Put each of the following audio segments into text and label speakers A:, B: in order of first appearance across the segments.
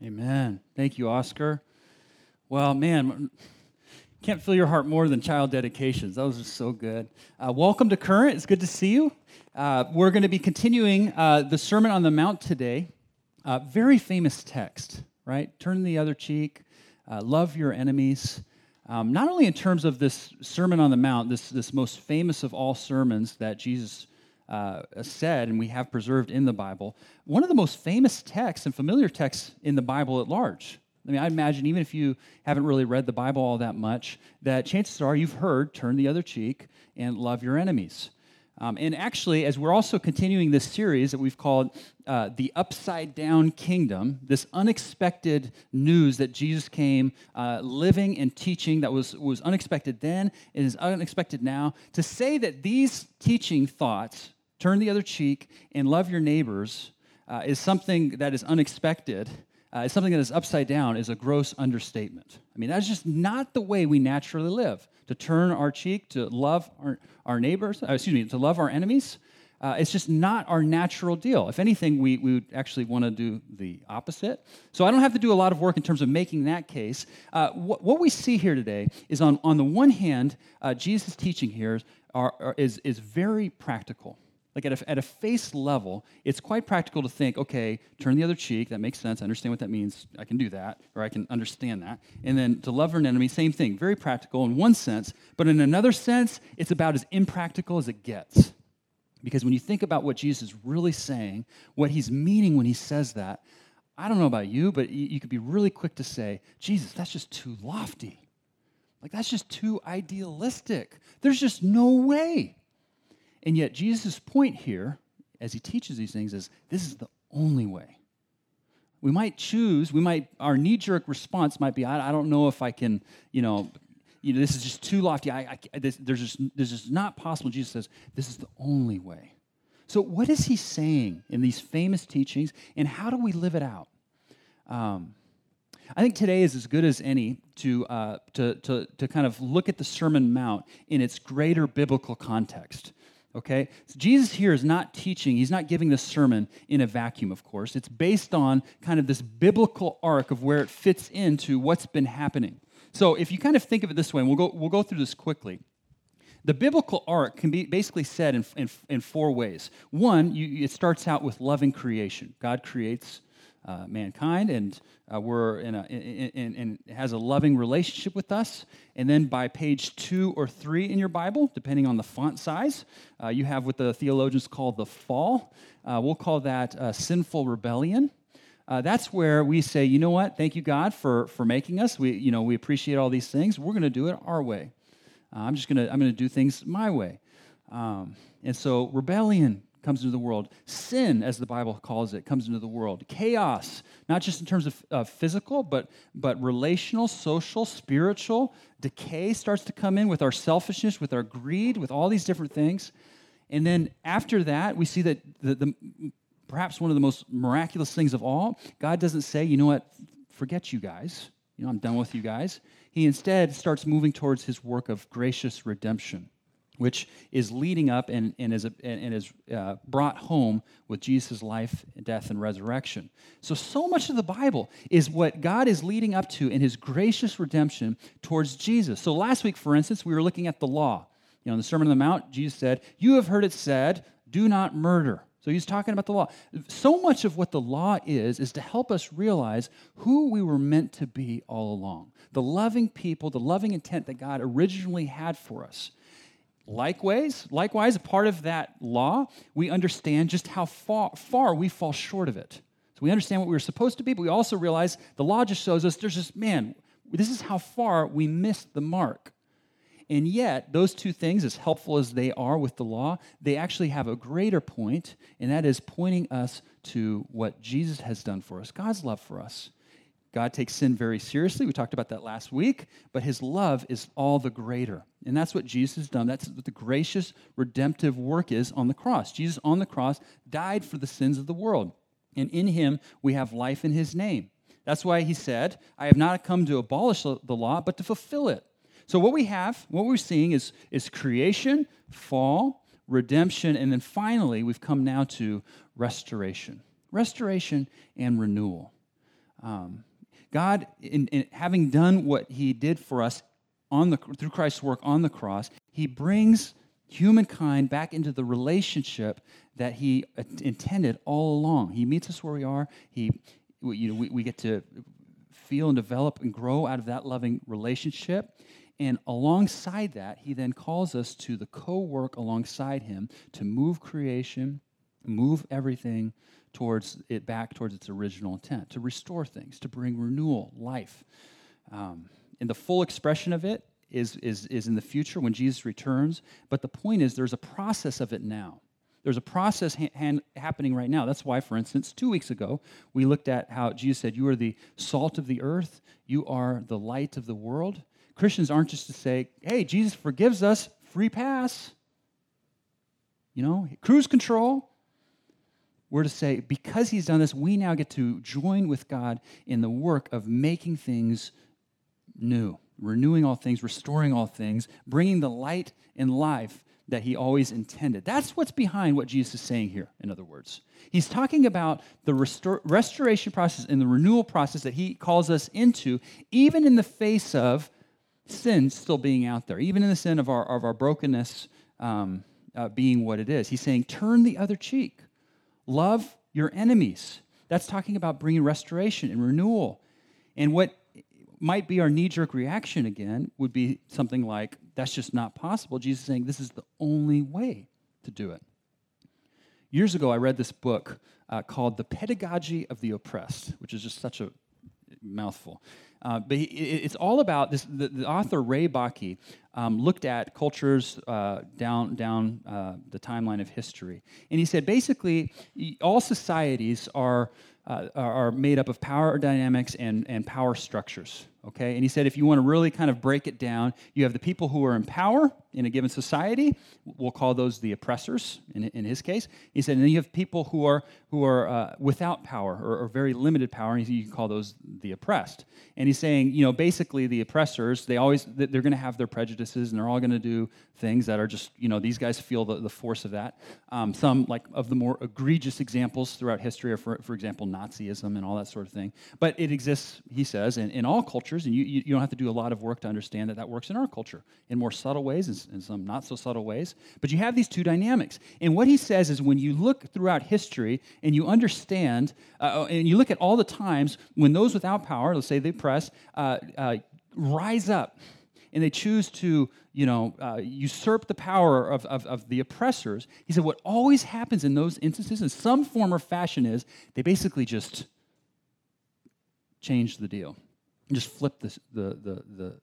A: Amen. Thank you, Oscar. Well, man, can't fill your heart more than child dedications. Those are so good. Uh, welcome to Current. It's good to see you. Uh, we're going to be continuing uh, the Sermon on the Mount today. Uh, very famous text, right? Turn the other cheek, uh, love your enemies. Um, not only in terms of this Sermon on the Mount, this, this most famous of all sermons that Jesus uh, said and we have preserved in the Bible, one of the most famous texts and familiar texts in the Bible at large. I mean, I imagine even if you haven't really read the Bible all that much, that chances are you've heard turn the other cheek and love your enemies. Um, and actually, as we're also continuing this series that we've called uh, The Upside Down Kingdom, this unexpected news that Jesus came uh, living and teaching that was, was unexpected then and is unexpected now, to say that these teaching thoughts turn the other cheek, and love your neighbors uh, is something that is unexpected, uh, is something that is upside down, is a gross understatement. I mean, that's just not the way we naturally live. To turn our cheek, to love our, our neighbors, uh, excuse me, to love our enemies, uh, it's just not our natural deal. If anything, we, we would actually want to do the opposite. So I don't have to do a lot of work in terms of making that case. Uh, wh- what we see here today is on, on the one hand, uh, Jesus' teaching here are, are, is, is very practical like at a, at a face level, it's quite practical to think, okay, turn the other cheek. That makes sense. I understand what that means. I can do that, or I can understand that. And then to love an enemy, same thing. Very practical in one sense, but in another sense, it's about as impractical as it gets. Because when you think about what Jesus is really saying, what he's meaning when he says that, I don't know about you, but you could be really quick to say, Jesus, that's just too lofty. Like, that's just too idealistic. There's just no way. And yet, Jesus' point here, as he teaches these things, is this is the only way. We might choose, we might, our knee jerk response might be, I, I, don't know if I can, you know, you know, this is just too lofty. I, I this, there's, just, this is not possible. Jesus says, this is the only way. So, what is he saying in these famous teachings, and how do we live it out? Um, I think today is as good as any to, uh, to, to, to kind of look at the Sermon Mount in its greater biblical context. Okay? So Jesus here is not teaching, he's not giving the sermon in a vacuum, of course. It's based on kind of this biblical arc of where it fits into what's been happening. So if you kind of think of it this way, and we'll go, we'll go through this quickly. The biblical arc can be basically said in, in, in four ways. One, you, it starts out with loving creation. God creates uh, mankind, and uh, we're in a in, in, in, has a loving relationship with us. And then by page two or three in your Bible, depending on the font size, uh, you have what the theologians call the fall. Uh, we'll call that uh, sinful rebellion. Uh, that's where we say, you know what? Thank you, God, for for making us. We you know we appreciate all these things. We're going to do it our way. I'm just gonna I'm gonna do things my way. Um, and so rebellion comes into the world. Sin, as the Bible calls it, comes into the world. Chaos, not just in terms of uh, physical, but, but relational, social, spiritual. Decay starts to come in with our selfishness, with our greed, with all these different things. And then after that, we see that the, the perhaps one of the most miraculous things of all, God doesn't say, you know what, forget you guys. You know, I'm done with you guys. He instead starts moving towards his work of gracious redemption which is leading up and, and is, and is uh, brought home with Jesus' life, death, and resurrection. So, so much of the Bible is what God is leading up to in his gracious redemption towards Jesus. So, last week, for instance, we were looking at the law. You know, in the Sermon on the Mount, Jesus said, You have heard it said, do not murder. So he's talking about the law. So much of what the law is, is to help us realize who we were meant to be all along. The loving people, the loving intent that God originally had for us. Likewise, likewise, a part of that law, we understand just how far, far we fall short of it. So we understand what we were supposed to be, but we also realize the law just shows us there's just, man, this is how far we missed the mark. And yet, those two things, as helpful as they are with the law, they actually have a greater point, and that is pointing us to what Jesus has done for us, God's love for us. God takes sin very seriously. We talked about that last week, but his love is all the greater. And that's what Jesus has done. That's what the gracious redemptive work is on the cross. Jesus on the cross died for the sins of the world. And in him we have life in his name. That's why he said, I have not come to abolish the law, but to fulfill it. So what we have, what we're seeing is, is creation, fall, redemption, and then finally we've come now to restoration. Restoration and renewal. Um, God, in, in having done what He did for us on the, through Christ's work on the cross, He brings humankind back into the relationship that He intended all along. He meets us where we are. He, you know, we, we get to feel and develop and grow out of that loving relationship. And alongside that, he then calls us to the co work alongside him to move creation, move everything towards it back towards its original intent, to restore things, to bring renewal, life. Um, and the full expression of it is, is, is in the future when Jesus returns. But the point is, there's a process of it now. There's a process ha- ha- happening right now. That's why, for instance, two weeks ago, we looked at how Jesus said, You are the salt of the earth, you are the light of the world. Christians aren't just to say, Hey, Jesus forgives us, free pass. You know, cruise control. We're to say, because he's done this, we now get to join with God in the work of making things new, renewing all things, restoring all things, bringing the light and life that he always intended. That's what's behind what Jesus is saying here, in other words. He's talking about the restor- restoration process and the renewal process that he calls us into, even in the face of sin still being out there, even in the sin of our, of our brokenness um, uh, being what it is. He's saying, turn the other cheek, love your enemies. That's talking about bringing restoration and renewal. And what might be our knee jerk reaction again would be something like, that's just not possible. Jesus saying this is the only way to do it. Years ago, I read this book uh, called The Pedagogy of the Oppressed, which is just such a mouthful. Uh, but he, it's all about this. The, the author Ray Bakke um, looked at cultures uh, down down uh, the timeline of history, and he said basically all societies are uh, are made up of power dynamics and, and power structures okay? And he said if you want to really kind of break it down, you have the people who are in power in a given society. We'll call those the oppressors in, in his case. He said, and then you have people who are, who are uh, without power or, or, very limited power, and you can call those the oppressed. And he's saying, you know, basically the oppressors, they always, they're going to have their prejudices and they're all going to do things that are just, you know, these guys feel the, the force of that. Um, some, like, of the more egregious examples throughout history are, for, for example, Nazism and all that sort of thing. But it exists, he says, in, in all cultures and you, you, don't have to do a lot of work to understand that that works in our culture in more subtle ways and, and some not so subtle ways. But you have these two dynamics. And what he says is when you look throughout history and you understand, uh, and you look at all the times when those without power, let's say the oppressed, uh, uh, rise up and they choose to you know uh, usurp the power of, of, of, the oppressors he said what always happens in those instances in some form or fashion is they basically just change the deal just flip the, the, the,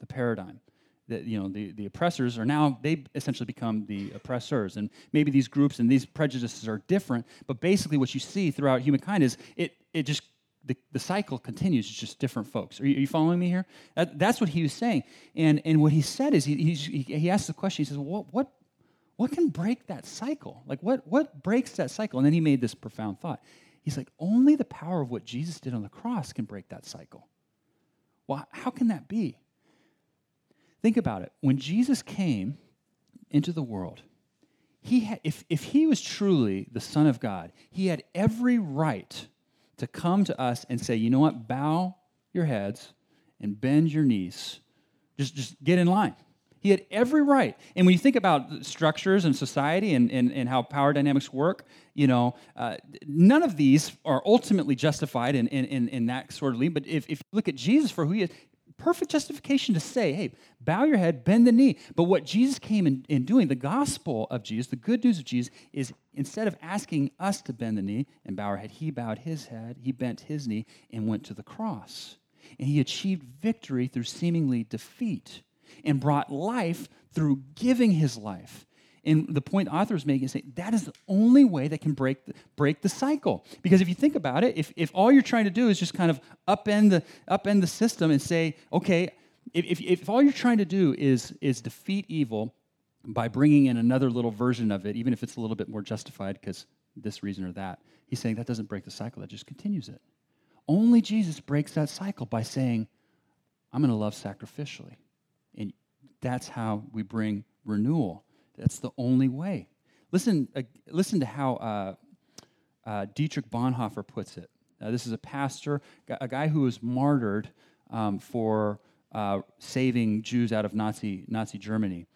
A: the paradigm. That, you know, the, the oppressors are now, they essentially become the oppressors. And maybe these groups and these prejudices are different, but basically what you see throughout humankind is it, it just, the, the cycle continues. It's just different folks. Are you, are you following me here? That, that's what he was saying. And, and what he said is, he, he, he asked the question, he says, what, what, what can break that cycle? Like, what, what breaks that cycle? And then he made this profound thought. He's like, only the power of what Jesus did on the cross can break that cycle. Well, how can that be? Think about it. When Jesus came into the world, he had, if, if he was truly the Son of God, he had every right to come to us and say, you know what, bow your heads and bend your knees. Just, just get in line. He had every right. And when you think about structures and society and, and, and how power dynamics work, you know, uh, none of these are ultimately justified in, in, in, in that sort of lead. But if, if you look at Jesus for who he is, perfect justification to say, hey, bow your head, bend the knee. But what Jesus came in, in doing, the gospel of Jesus, the good news of Jesus, is instead of asking us to bend the knee and bow our head, he bowed his head, he bent his knee, and went to the cross. And he achieved victory through seemingly defeat and brought life through giving his life. And the point the author is making is saying that is the only way that can break the, break the cycle. Because if you think about it, if, if all you're trying to do is just kind of upend the, upend the system and say, okay, if, if, if all you're trying to do is, is defeat evil by bringing in another little version of it, even if it's a little bit more justified because this reason or that, he's saying that doesn't break the cycle, that just continues it. Only Jesus breaks that cycle by saying, I'm going to love sacrificially. And that's how we bring renewal. That's the only way. Listen, uh, listen to how uh, uh, Dietrich Bonhoeffer puts it. Uh, this is a pastor, a guy who was martyred um, for uh, saving Jews out of Nazi, Nazi Germany.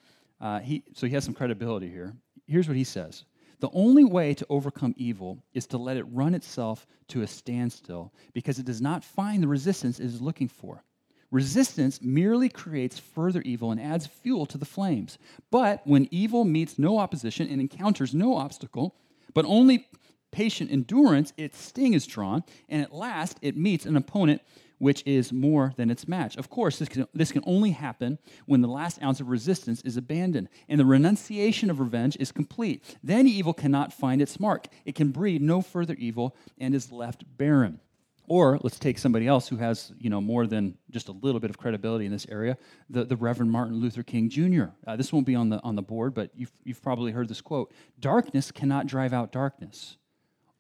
A: Uh, he, so he has some credibility here. Here's what he says The only way to overcome evil is to let it run itself to a standstill because it does not find the resistance it is looking for. Resistance merely creates further evil and adds fuel to the flames. But when evil meets no opposition and encounters no obstacle, but only patient endurance, its sting is drawn, and at last it meets an opponent which is more than its match. Of course, this can, this can only happen when the last ounce of resistance is abandoned and the renunciation of revenge is complete. Then evil cannot find its mark. It can breed no further evil and is left barren. Or let's take somebody else who has, you know, more than just a little bit of credibility in this area, the, the Reverend Martin Luther King Jr. Uh, this won't be on the, on the board, but you've, you've probably heard this quote Darkness cannot drive out darkness.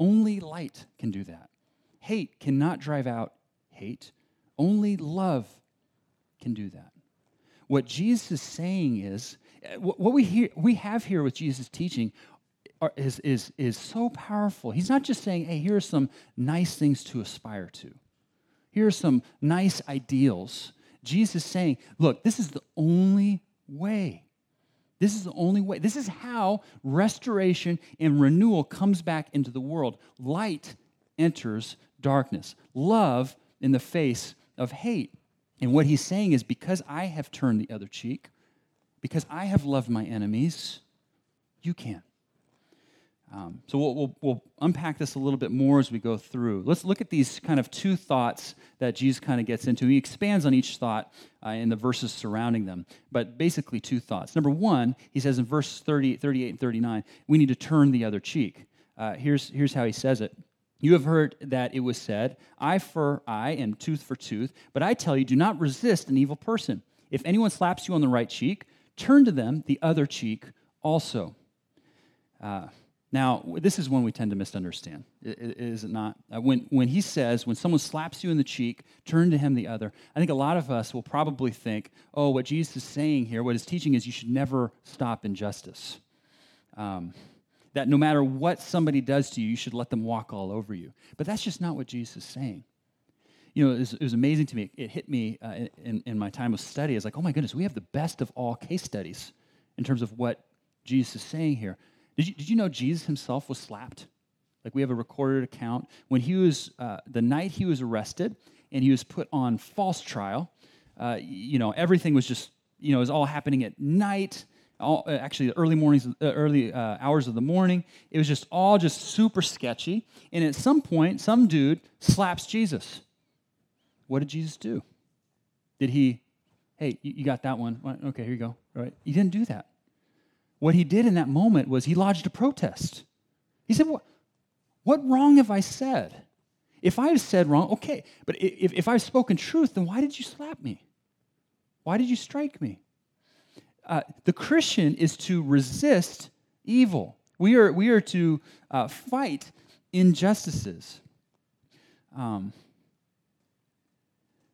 A: Only light can do that. Hate cannot drive out hate. Only love can do that. What Jesus is saying is, uh, what we, hear, we have here with Jesus' teaching are, is, is, is so powerful. He's not just saying, hey, here are some nice things to aspire to. Here are some nice ideals. Jesus is saying, look, this is the only way. This is the only way. This is how restoration and renewal comes back into the world. Light enters darkness, love in the face of hate. And what he's saying is because I have turned the other cheek, because I have loved my enemies, you can. Um, so we'll, we'll, we'll, unpack this a little bit more as we go through. Let's look at these kind of two thoughts that Jesus kind of gets into. He expands on each thought uh, in the verses surrounding them, but basically two thoughts. Number one, he says in verse 30, 38 and 39, we need to turn the other cheek. Uh, here's, here's how he says it. You have heard that it was said, eye for eye and tooth for tooth, but I tell you, do not resist an evil person. If anyone slaps you on the right cheek, turn to them the other cheek also. Uh, now, this is one we tend to misunderstand, is it not? Uh, when, when he says, when someone slaps you in the cheek, turn to him the other, I think a lot of us will probably think, oh, what Jesus is saying here, what his teaching is, you should never stop injustice. Um, that no matter what somebody does to you, you should let them walk all over you. But that's just not what Jesus is saying. You know, it was, it was amazing to me. It hit me uh, in, in my time of study. It's like, oh my goodness, we have the best of all case studies in terms of what Jesus is saying here. Did you, did you know Jesus himself was slapped? Like we have a recorded account. When he was, uh, the night he was arrested and he was put on false trial, uh, you know, everything was just, you know, it was all happening at night. All, uh, actually, the early mornings, uh, early uh, hours of the morning. It was just all just super sketchy. And at some point, some dude slaps Jesus. What did Jesus do? Did he, hey, you, you got that one? Okay, here you go. All right. He didn't do that. What he did in that moment was he lodged a protest. He said, What, what wrong have I said? If I have said wrong, okay, but if, if I've spoken truth, then why did you slap me? Why did you strike me? Uh, the Christian is to resist evil. We are, we are to uh, fight injustices. Um,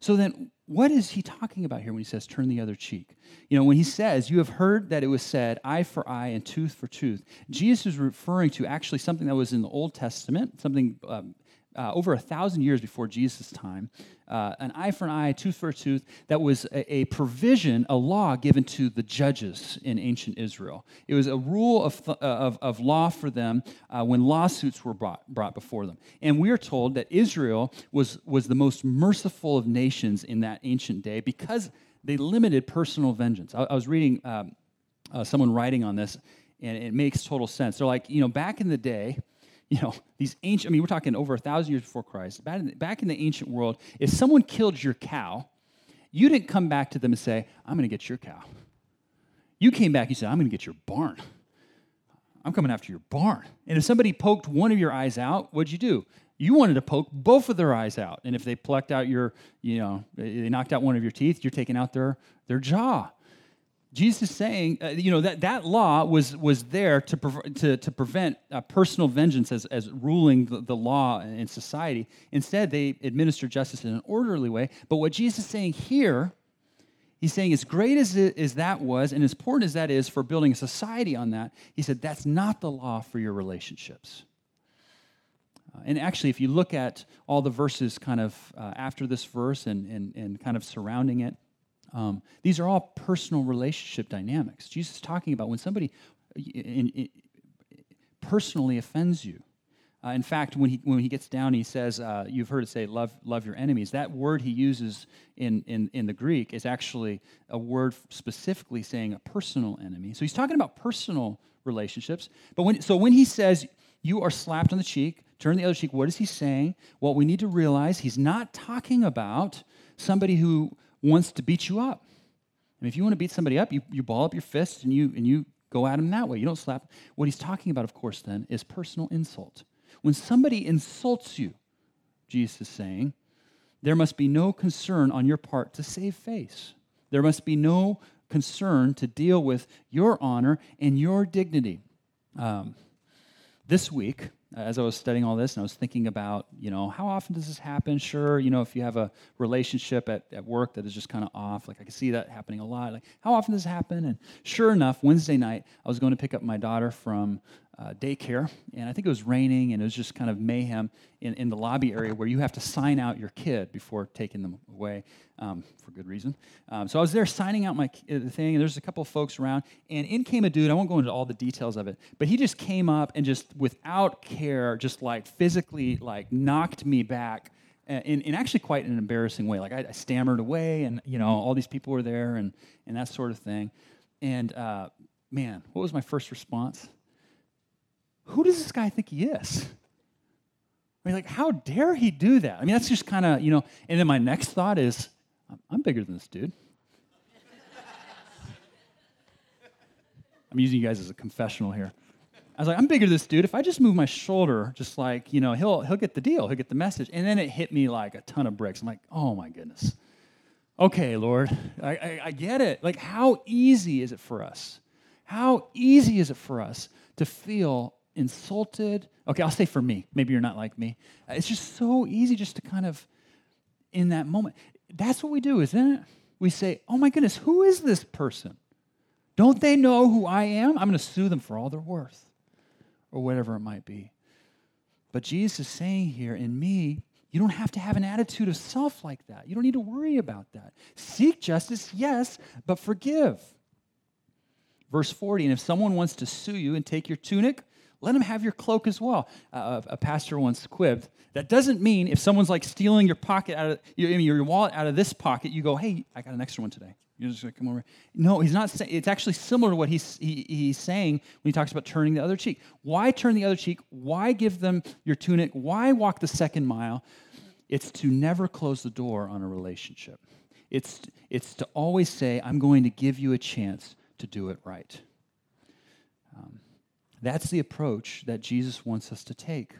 A: so then, what is he talking about here when he says turn the other cheek? You know, when he says, You have heard that it was said, eye for eye and tooth for tooth, Jesus is referring to actually something that was in the Old Testament, something um, uh, over a thousand years before Jesus' time, uh, an eye for an eye, tooth for a tooth, that was a, a, provision, a law given to the judges in ancient Israel. It was a rule of, th- uh, of, of, law for them uh, when lawsuits were brought, brought before them. And we are told that Israel was, was the most merciful of nations in that ancient day because they limited personal vengeance. I, I was reading um, uh, someone writing on this, and it makes total sense. They're like, you know, back in the day, you know, these ancient, I mean, we're talking over a thousand years before Christ. Back in, the, back in the ancient world, if someone killed your cow, you didn't come back to them and say, I'm going to get your cow. You came back, you said, I'm going to get your barn. I'm coming after your barn. And if somebody poked one of your eyes out, what'd you do? You wanted to poke both of their eyes out. And if they plucked out your, you know, they knocked out one of your teeth, you're taking out their, their jaw. Jesus is saying, uh, you know, that, that law was, was there to, pre- to, to prevent uh, personal vengeance as, as ruling the, the, law in society. Instead, they administer justice in an orderly way. But what Jesus is saying here, he's saying, as great as, it, as that was, and as important as that is for building a society on that, he said, that's not the law for your relationships. Uh, and actually, if you look at all the verses kind of uh, after this verse and, and, and kind of surrounding it, um, these are all personal relationship dynamics. Jesus is talking about when somebody in, in, personally offends you. Uh, in fact, when he, when he gets down, he says, uh, You've heard it say, love, love your enemies. That word he uses in, in, in the Greek is actually a word specifically saying a personal enemy. So he's talking about personal relationships. But when, so when he says, You are slapped on the cheek, turn the other cheek, what is he saying? Well, we need to realize he's not talking about somebody who wants to beat you up. And if you want to beat somebody up, you, you ball up your fist and you, and you go at him that way. You don't slap. What he's talking about, of course, then, is personal insult. When somebody insults you, Jesus is saying, there must be no concern on your part to save face. There must be no concern to deal with your honor and your dignity. Um, this week, as I was studying all this and I was thinking about, you know, how often does this happen? Sure, you know, if you have a relationship at, at work that is just kind of off, like I can see that happening a lot. Like, how often does this happen? And sure enough, Wednesday night, I was going to pick up my daughter from uh, daycare, and I think it was raining, and it was just kind of mayhem in, in the lobby area where you have to sign out your kid before taking them away um, for good reason. Um, so I was there signing out my uh, thing, and there's a couple of folks around, and in came a dude. I won't go into all the details of it, but he just came up and just without care, just like physically like knocked me back. Uh, in, in actually quite an embarrassing way. Like I, I, stammered away, and you know all these people were there, and and that sort of thing. And uh, man, what was my first response? Who does this guy think he is? I mean, like, how dare he do that? I mean, that's just kind of, you know, and then my next thought is, I'm bigger than this dude. I'm using you guys as a confessional here. I was like, I'm bigger than this dude. If I just move my shoulder, just like, you know, he'll, he'll get the deal, he'll get the message. And then it hit me like a ton of bricks. I'm like, oh my goodness. Okay, Lord, I, I, I get it. Like, how easy is it for us? How easy is it for us to feel insulted. Okay, I'll say for me. Maybe you're not like me. It's just so easy just to kind of, in that moment, that's what we do, isn't it? We say, oh my goodness, who is this person? Don't they know who I am? I'm going to sue them for all they're worth, or whatever it might be. But Jesus is saying here, in me, you don't have to have an attitude of self like that. You don't need to worry about that. Seek justice, yes, but forgive. Verse 40 And if someone wants to sue you and take your tunic, let them have your cloak as well. Uh, a pastor once quipped, that doesn't mean if someone's like stealing your pocket out of your, your wallet out of this pocket, you go, hey, I got an extra one today. You're just gonna come over. No, he's not saying, it's actually similar to what he's, he, he's saying when he talks about turning the other cheek. Why turn the other cheek? Why give them your tunic? Why walk the second mile? It's to never close the door on a relationship. It's, it's to always say, I'm going to give you a chance to do it right. Um, that's the approach that Jesus wants us to take.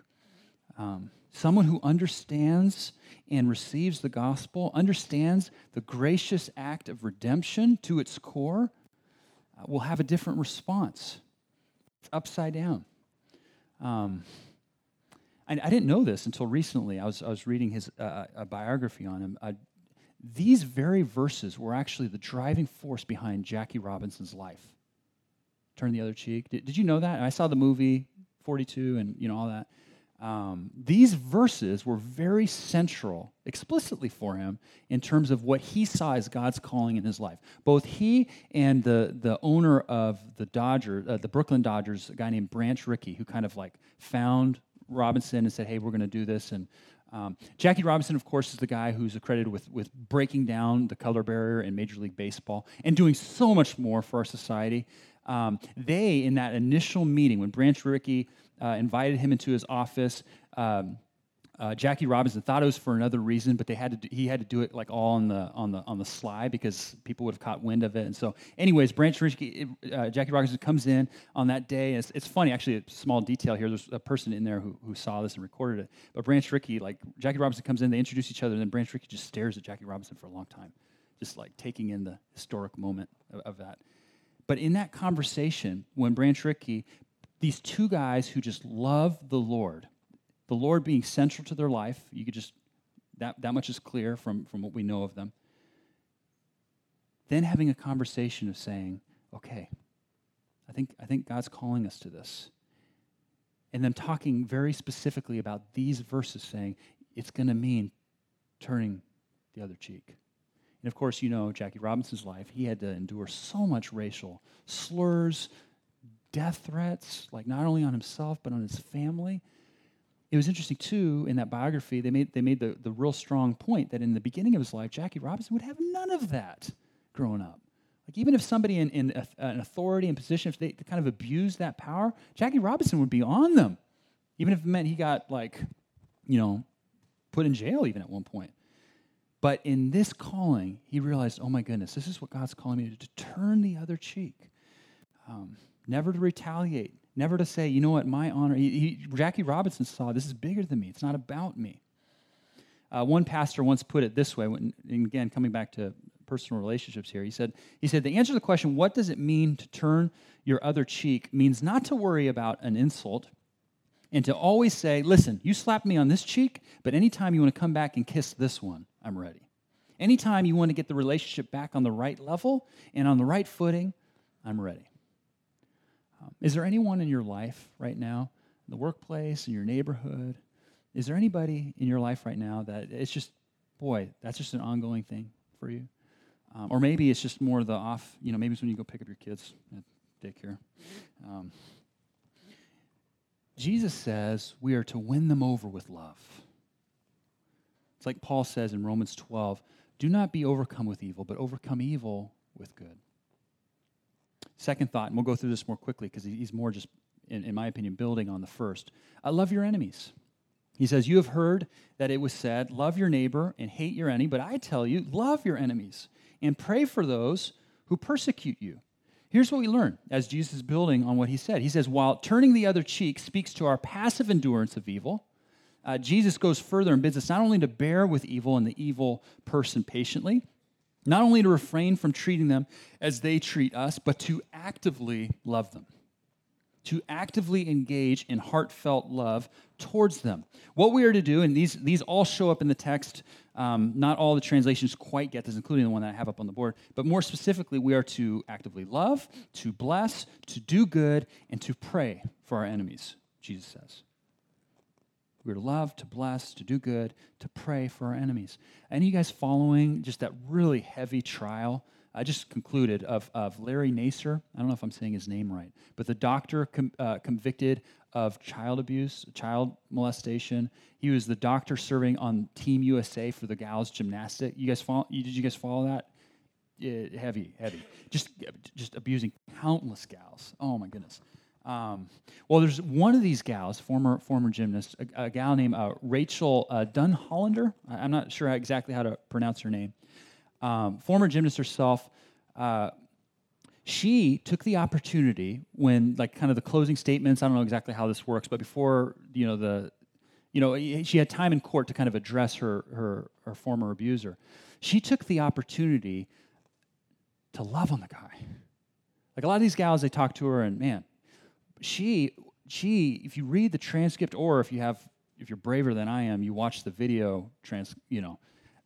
A: Um, someone who understands and receives the gospel, understands the gracious act of redemption to its core, uh, will have a different response. It's upside down. Um, I, I, didn't know this until recently. I was, I was reading his uh, a biography on him. These very verses were actually the driving force behind Jackie Robinson's life turn the other cheek. Did, did you know that? I saw the movie 42 and you know all that. Um, these verses were very central explicitly for him in terms of what he saw as God's calling in his life. Both he and the, the owner of the Dodger, uh, the Brooklyn Dodgers, a guy named Branch Rickey, who kind of like found Robinson and said, "Hey, we're going to do this." And um, Jackie Robinson, of course, is the guy who's accredited with, with breaking down the color barrier in Major League Baseball and doing so much more for our society. Um, they, in that initial meeting, when Branch Rickey uh, invited him into his office, um, uh, Jackie Robinson thought it was for another reason, but they had to do, he had to do it like all on the on the on the sly because people would have caught wind of it. And so, anyways, Branch Rickey, uh, Jackie Robinson comes in on that day. It's, it's, funny, actually, a small detail here. There's a person in there who, who saw this and recorded it. But Branch Rickey, like Jackie Robinson comes in, they introduce each other, and then Branch Rickey just stares at Jackie Robinson for a long time, just like taking in the historic moment of, of that. But in that conversation, when Branch Rickey, these two guys who just love the Lord, the Lord being central to their life, you could just, that, that much is clear from, from what we know of them. Then having a conversation of saying, okay, I think, I think God's calling us to this. and them talking very specifically about these verses, saying it's going to mean turning the other cheek. And of course, you know Jackie Robinson's life. He had to endure so much racial slurs, death threats, like not only on himself, but on his family. It was interesting, too, in that biography, they made, they made the, the real strong point that in the beginning of his life, Jackie Robinson would have none of that growing up. Like, even if somebody in, in a, an authority and position, if they kind of abused that power, Jackie Robinson would be on them. Even if it meant he got, like, you know, put in jail even at one point. But in this calling, he realized, oh my goodness, this is what God's calling me to, to turn the other cheek. Um, never to retaliate, never to say, you know what, my honor. He, he, Jackie Robinson saw this is bigger than me, it's not about me. Uh, one pastor once put it this way, when, again, coming back to personal relationships here, he said, he said, the answer to the question, what does it mean to turn your other cheek, means not to worry about an insult and to always say, listen, you slapped me on this cheek, but anytime you want to come back and kiss this one, I'm ready. Anytime you want to get the relationship back on the right level and on the right footing, I'm ready. Um, is there anyone in your life right now, in the workplace, in your neighborhood? Is there anybody in your life right now that it's just, boy, that's just an ongoing thing for you? Um, or maybe it's just more the off, you know, maybe it's when you go pick up your kids at daycare. Um, Jesus says we are to win them over with love. It's like Paul says in Romans 12 do not be overcome with evil, but overcome evil with good. Second thought, and we'll go through this more quickly because he's more just, in, in, my opinion, building on the first. I love your enemies. He says, You have heard that it was said, Love your neighbor and hate your enemy, but I tell you, love your enemies and pray for those who persecute you. Here's what we learn as Jesus is building on what he said. He says, while turning the other cheek speaks to our passive endurance of evil, uh, Jesus goes further and bids us not only to bear with evil and the evil person patiently, not only to refrain from treating them as they treat us, but to actively love them to actively engage in heartfelt love towards them. What we are to do, and these, these all show up in the text, um, not all the translations quite get this, including the one that I have up on the board, but more specifically, we are to actively love, to bless, to do good, and to pray for our enemies, Jesus says. We're to love, to bless, to do good, to pray for our enemies. Any of you guys following just that really heavy trial I just concluded of, of Larry Nassar. I don't know if I'm saying his name right, but the doctor com, uh, convicted of child abuse, child molestation. He was the doctor serving on Team USA for the gals gymnastic. You guys follow? Did you guys follow that? Yeah, heavy, heavy. Just, just abusing countless gals. Oh my goodness. Um, well, there's one of these gals, former former gymnast, a, a gal named uh, Rachel uh, Denhollander. I'm not sure exactly how to pronounce her name um, former gymnast herself, uh, she took the opportunity when, like, kind of the closing statements. I don't know exactly how this works, but before you know the, you know, she had time in court to kind of address her her, her former abuser. She took the opportunity to love on the guy. Like a lot of these gals, they talk to her, and man, she she if you read the transcript or if you have if you're braver than I am, you watch the video trans, you know.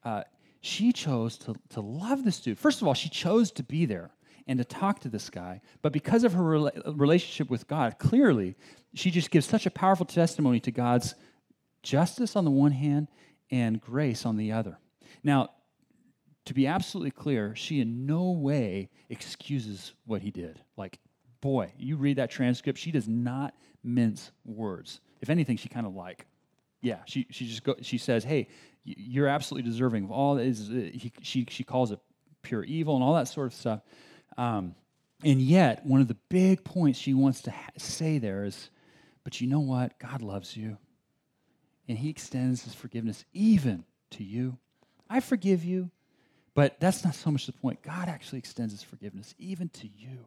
A: Uh, she chose to, to love this dude. First of all, she chose to be there and to talk to this guy. But because of her rela- relationship with God, clearly, she just gives such a powerful testimony to God's justice on the one hand and grace on the other. Now, to be absolutely clear, she in no way excuses what he did. Like, boy, you read that transcript, she does not mince words. If anything, she kind of like, yeah, she, she just go, she says, hey, you're absolutely deserving of all that is. Uh, he, she, she calls it pure evil and all that sort of stuff. Um, and yet, one of the big points she wants to ha- say there is, but you know what? God loves you. And he extends his forgiveness even to you. I forgive you. But that's not so much the point. God actually extends his forgiveness even to you.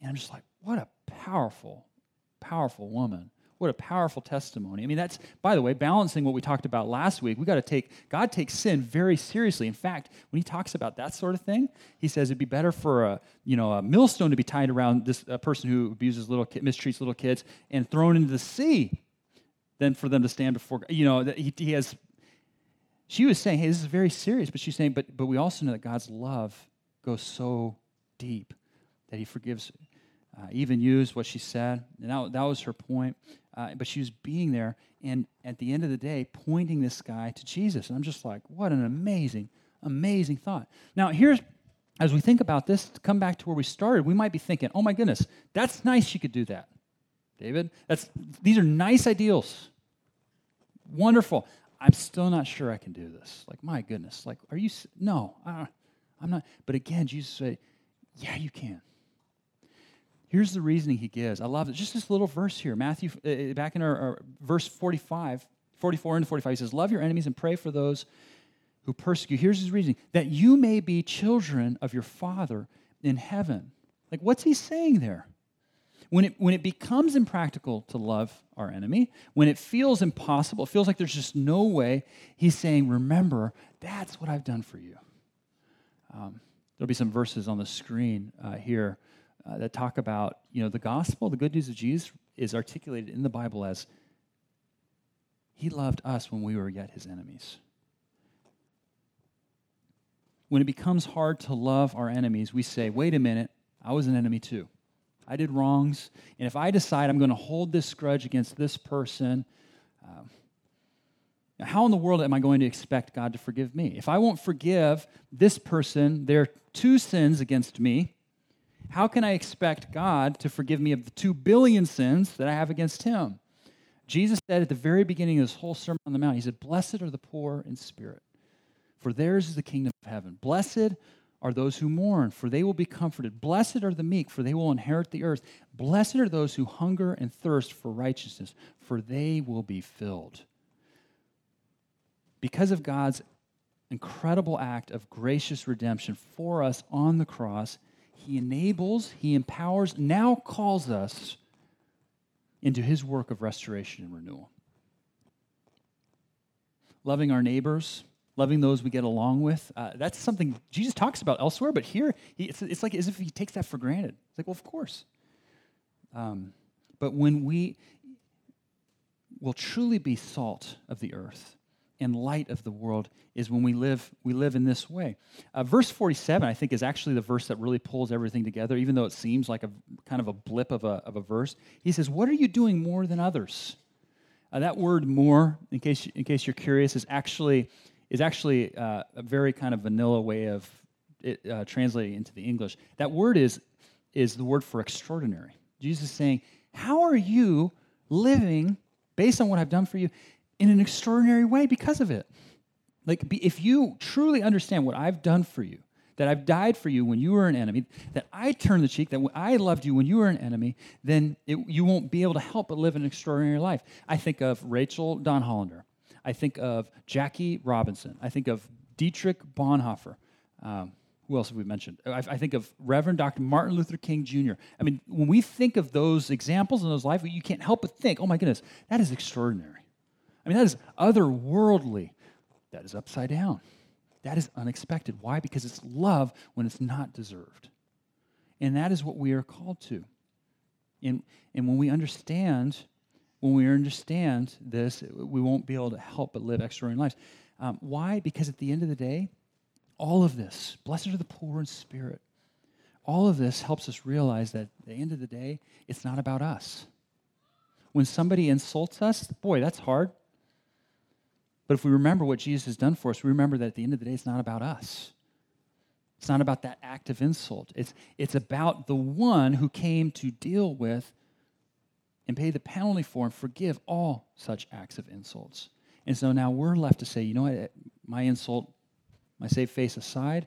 A: And I'm just like, what a powerful, powerful woman what a powerful testimony. I mean, that's, by the way, balancing what we talked about last week. We got to take, God takes sin very seriously. In fact, when he talks about that sort of thing, he says it'd be better for a, you know, a millstone to be tied around this a person who abuses little, mistreats little kids and thrown into the sea than for them to stand before, you know, he, he has, she was saying, hey, this is very serious, but she's saying, but, but we also know that God's love goes so deep that he forgives uh, even used what she said, and that, that was her point. Uh, but she was being there, and at the end of the day, pointing this guy to Jesus. And I'm just like, what an amazing, amazing thought. Now, here's, as we think about this, to come back to where we started, we might be thinking, oh my goodness, that's nice she could do that. David, that's, these are nice ideals. Wonderful. I'm still not sure I can do this. Like, my goodness. Like, are you, no, I, I'm not. But again, Jesus said, yeah, you can. Here's the reasoning he gives. I love it. Just this little verse here, Matthew, uh, back in our, our, verse 45, 44 and 45, he says, Love your enemies and pray for those who persecute. Here's his reasoning that you may be children of your Father in heaven. Like, what's he saying there? When it, when it becomes impractical to love our enemy, when it feels impossible, it feels like there's just no way, he's saying, Remember, that's what I've done for you. Um, there'll be some verses on the screen uh, here uh, that talk about, you know, the gospel, the good news of Jesus is articulated in the Bible as he loved us when we were yet his enemies. When it becomes hard to love our enemies, we say, wait a minute, I was an enemy too. I did wrongs. And if I decide I'm going to hold this grudge against this person, um, how in the world am I going to expect God to forgive me? If I won't forgive this person their two sins against me, how can I expect God to forgive me of the two billion sins that I have against him? Jesus said at the very beginning of this whole Sermon on the Mount, He said, Blessed are the poor in spirit, for theirs is the kingdom of heaven. Blessed are those who mourn, for they will be comforted. Blessed are the meek, for they will inherit the earth. Blessed are those who hunger and thirst for righteousness, for they will be filled. Because of God's incredible act of gracious redemption for us on the cross, he enables, He empowers, now calls us into His work of restoration and renewal. Loving our neighbors, loving those we get along with, uh, that's something Jesus talks about elsewhere, but here he, it's, it's, like as if He takes that for granted. It's like, well, of course. Um, but when we will truly be salt of the earth, and light of the world is when we live we live in this way. Uh, verse 47 i think is actually the verse that really pulls everything together even though it seems like a kind of a blip of a, of a verse. He says what are you doing more than others? Uh, that word more in case in case you're curious is actually is actually uh, a very kind of vanilla way of it uh, translating into the english. That word is is the word for extraordinary. Jesus is saying how are you living based on what i've done for you in an extraordinary way because of it. Like, if you truly understand what I've done for you, that I've died for you when you were an enemy, that I turned the cheek, that I loved you when you were an enemy, then it, you won't be able to help but live an extraordinary life. I think of Rachel Denhollander. I think of Jackie Robinson. I think of Dietrich Bonhoeffer. Um, who else have we mentioned? I, I, think of Reverend Dr. Martin Luther King Jr. I mean, when we think of those examples in those lives, you can't help but think, oh my goodness, that is extraordinary. I mean, that is otherworldly. That is upside down. That is unexpected. Why? Because it's love when it's not deserved. And that is what we are called to. And, and when we understand, when we understand this, we won't be able to help but live extraordinary lives. Um, why? Because at the end of the day, all of this, blessed are the poor in spirit, all of this helps us realize that at the end of the day, it's not about us. When somebody insults us, boy, that's hard. But if we remember what Jesus has done for us, we remember that at the end of the day, it's not about us. It's not about that act of insult. It's, it's about the one who came to deal with and pay the penalty for and forgive all such acts of insults. And so now we're left to say, you know what, eh, my insult, my save face aside,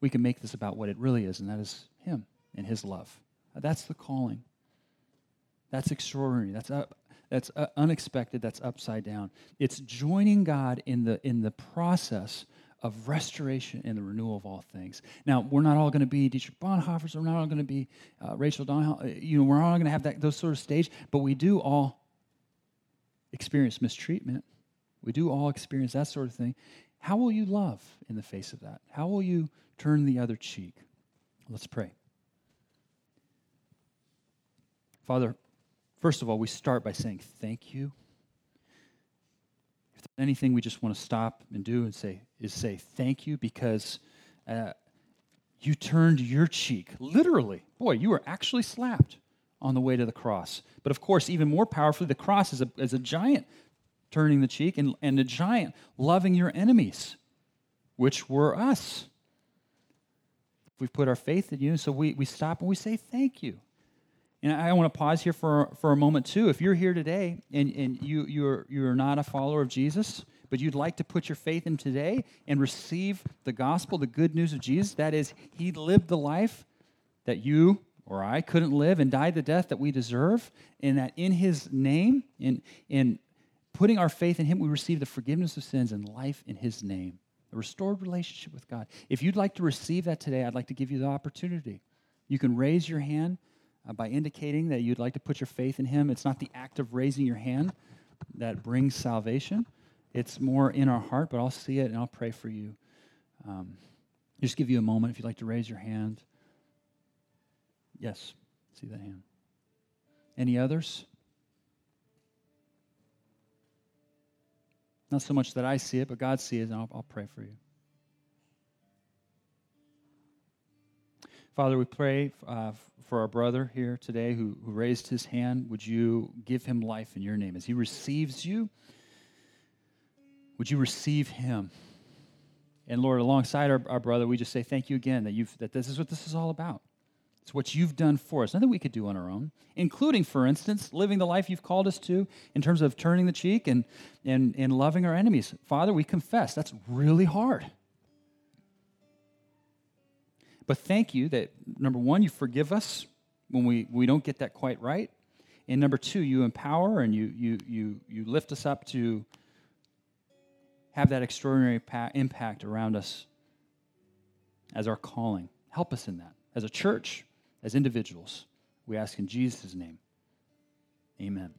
A: we can make this about what it really is, and that is Him and His love. That's the calling. That's extraordinary. That's uh, that's uh, unexpected, that's upside down. It's joining God in the, in the process of restoration and the renewal of all things. Now, we're not all going to be Dietrich Bonhoeffers, we're not all going to be uh, Rachael Donald, uh, you know, we're all going to have that, those sort of stage, but we do all experience mistreatment. We do all experience that sort of thing. How will you love in the face of that? How will you turn the other cheek? Let's pray. Father, First of all, we start by saying thank you. If there's anything we just want to stop and do and say is say thank you because uh, You turned your cheek, literally. Boy, you were actually slapped on the way to the cross. But of course, even more powerfully, the cross is a, is a giant turning the cheek and, and a giant loving your enemies, which were us. We've put our faith in you, so we, we stop and we say thank you. And I want to pause here for, for a moment too. If you're here today and, and you, you're, you're not a follower of Jesus, but you'd like to put your faith in today and receive the gospel, the good news of Jesus, that is, He lived the life that you or I couldn't live and died the death that we deserve, and that in His name, in, in putting our faith in Him, we receive the forgiveness of sins and life in His name, a restored relationship with God. If you'd like to receive that today, I'd like to give you the opportunity. You can raise your hand by indicating that you'd like to put your faith in Him. It's not the act of raising your hand that brings salvation, it's more in our heart, but I'll see it and I'll pray for you. Um, just give you a moment if you'd like to raise your hand. Yes, see that hand. Any others? Not so much that I see it, but God sees it, and I'll, I'll pray for you. Father, we pray uh, for our brother here today who, who raised his hand. Would you give him life in your name? As he receives you, would you receive him? And Lord, alongside our, our brother, we just say thank you again that, you've, that this is what this is all about. It's what you've done for us, nothing we could do on our own, including, for instance, living the life you've called us to in terms of turning the cheek and, and, and loving our enemies. Father, we confess that's really hard. But thank you that, number one, you forgive us when we, we don't get that quite right. And number two, you empower and you, you, you, you lift us up to have that extraordinary pa- impact around us as our calling. Help us in that as a church as individuals. We ask in Jesus' name. Amen.